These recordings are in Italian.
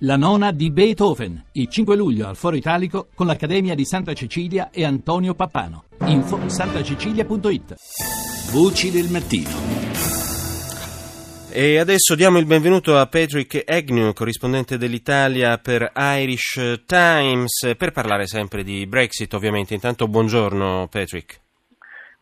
La nona di Beethoven, il 5 luglio al Foro Italico con l'Accademia di Santa Cecilia e Antonio Pappano. Info santacecilia.it. Voci del mattino. E adesso diamo il benvenuto a Patrick Agnew, corrispondente dell'Italia per Irish Times, per parlare sempre di Brexit ovviamente. Intanto buongiorno Patrick.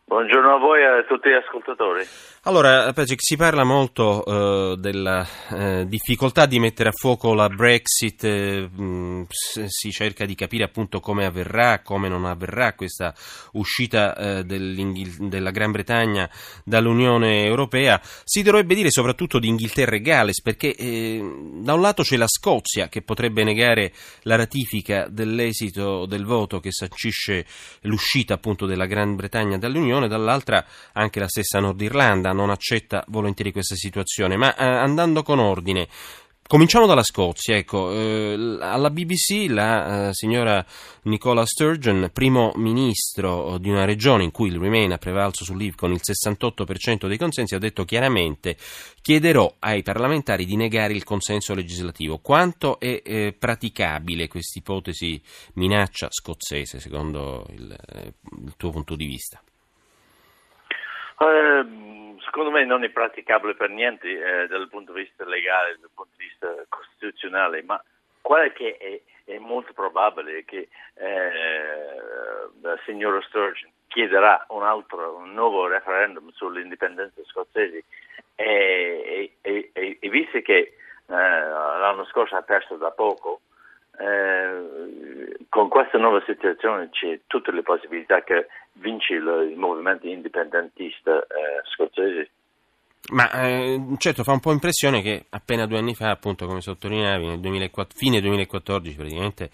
Buongiorno a voi e a tutti gli ascoltatori. Allora, Patrick, si parla molto uh, della uh, difficoltà di mettere a fuoco la Brexit, eh, mh, si cerca di capire appunto come avverrà, come non avverrà questa uscita uh, della Gran Bretagna dall'Unione Europea. Si dovrebbe dire soprattutto di Inghilterra e Galles, perché da un lato c'è la Scozia che potrebbe negare la ratifica dell'esito del voto che sancisce l'uscita appunto della Gran Bretagna dall'Unione, dall'altra anche la stessa Nord Irlanda non accetta volentieri questa situazione. Ma eh, andando con ordine, Cominciamo dalla Scozia, ecco, eh, alla BBC la eh, signora Nicola Sturgeon, primo ministro di una regione in cui il Remain ha prevalso sul Leave con il 68% dei consensi, ha detto chiaramente chiederò ai parlamentari di negare il consenso legislativo. Quanto è eh, praticabile questa ipotesi minaccia scozzese secondo il, eh, il tuo punto di vista? Uh secondo me non è praticabile per niente eh, dal punto di vista legale, dal punto di vista costituzionale, ma quello che è, è molto probabile che eh, la signora Sturgeon chiederà un altro, un nuovo referendum sull'indipendenza scozzese. E, e, e, e visto che eh, l'anno scorso ha perso da poco, eh, con questa nuova situazione c'è tutte le possibilità che vince il, il movimento indipendentista eh, scozzese. Ma eh, certo fa un po' impressione che appena due anni fa, appunto come sottolineavi, nel 2004, fine 2014 praticamente,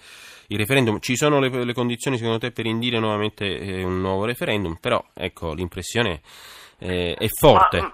il referendum, ci sono le, le condizioni secondo te per indire nuovamente eh, un nuovo referendum, però ecco l'impressione eh, è forte. Ma,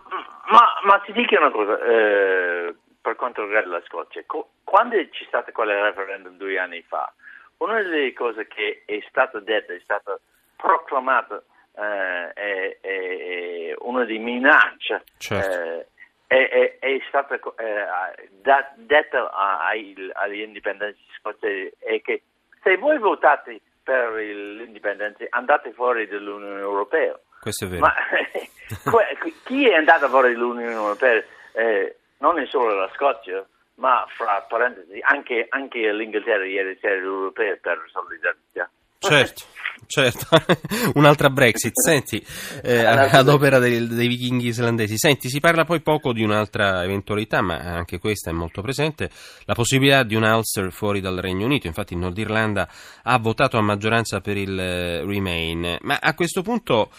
ma, ma, ti dico una cosa, eh, per quanto riguarda la Scozia, co- quando c'è stato quel referendum due anni fa, una delle cose che è stata detta, è stata proclamata eh, è, è, una di minacce certo. eh, è, è, stata eh, da, detta ai, agli indipendenti scozzesi è che se voi votate per l'indipendenza andate fuori dall'Unione Europea. Questo è vero. Ma chi è andato fuori dall'Unione Europea eh, non è solo la Scozia, ma fra parentesi anche, anche l'Inghilterra ieri sera europea per solidarietà. Certo. Certo, un'altra Brexit. Senti, eh, ad opera dei, dei, vichinghi islandesi. Senti, si parla poi poco di un'altra eventualità, ma anche questa è molto presente, la possibilità di un Ulster fuori dal Regno Unito. Infatti il Nord Irlanda ha votato a maggioranza per il eh, Remain. Ma a questo punto,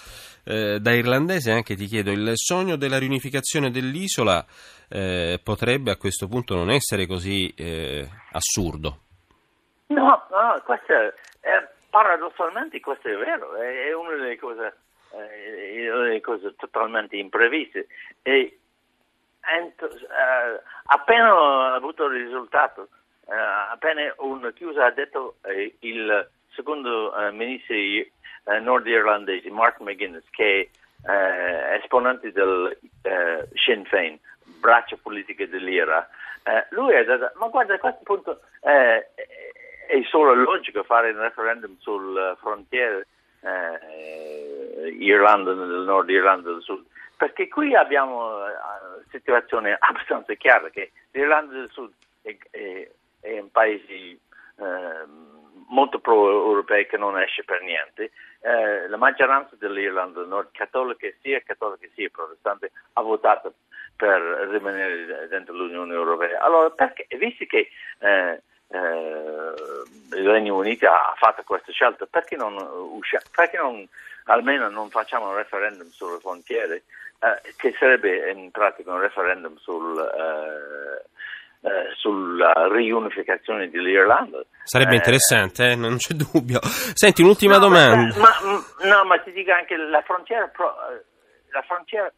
eh, da irlandese anche ti chiedo, il sogno della riunificazione dell'isola eh, potrebbe a questo punto non essere così eh, assurdo? No, no, questo è paradossalmente questo è vero, è una delle cose, eh, cose totalmente impreviste. E, ent, eh, appena avuto il risultato, appena una chiusa ha detto il secondo eh, ministro eh, nordirlandese, Mark McGuinness, che è eh, esponente del Sinn Féin, braccia politiche dell'IRA, lui ha detto, ma guarda a questo punto è solo logico fare un referendum sulle frontiere eh, Irlanda del nord, Irlanda del sud, perché qui abbiamo una eh, situazione abbastanza chiara che l'Irlanda del sud è, è, è un paese eh, molto pro-europeo che non esce per niente, eh, la maggioranza dell'Irlanda del nord, cattolica sia cattolica sia protestante, ha votato per rimanere dentro l'Unione Europea. Allora, perché, visto che eh, eh, il Regno Unito ha fatto questa scelta, perché non, usci- perché non almeno non facciamo un referendum sulle frontiere, eh, che sarebbe in pratica un referendum sul, eh, eh sulla riunificazione dell'Irlanda. Sarebbe eh, interessante, eh, non c'è dubbio. Senti, un'ultima no, domanda. Ma, ma, no, ma ti dico anche la frontiera, pro, la frontiera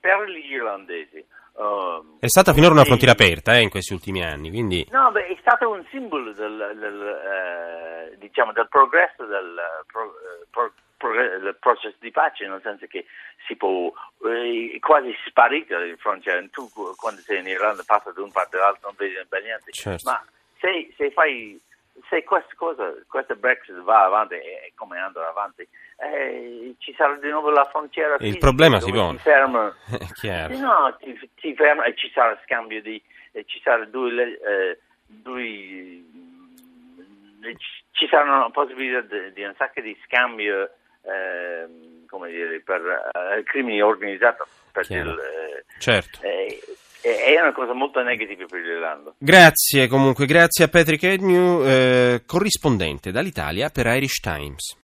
per gli irlandesi Uh, è stata finora una frontiera aperta eh, in questi ultimi anni, quindi... No, beh, è stato un simbolo del, del, eh, diciamo, del progresso del, pro, pro, del, processo di pace, nel senso che si può eh, quasi sparire le frontiere. Tu quando sei in Irlanda passi da un parte all'altro non vedi niente, certo. ma se, se fai se questa cosa, questa Brexit va avanti e come andrà avanti, eh, ci sarà di nuovo la frontiera. Il problema si pone. Ti ferma, no, ti, ti ferma e ci sarà scambio di, ci sarà due, eh, due ci saranno possibilità di, di un sacco di scambio, eh, come dire, per uh, crimini organizzati. Per il, eh, certo. Eh, è una cosa molto negativa per l'Irlanda. Grazie comunque, grazie a Patrick Ednew, eh, corrispondente dall'Italia per Irish Times.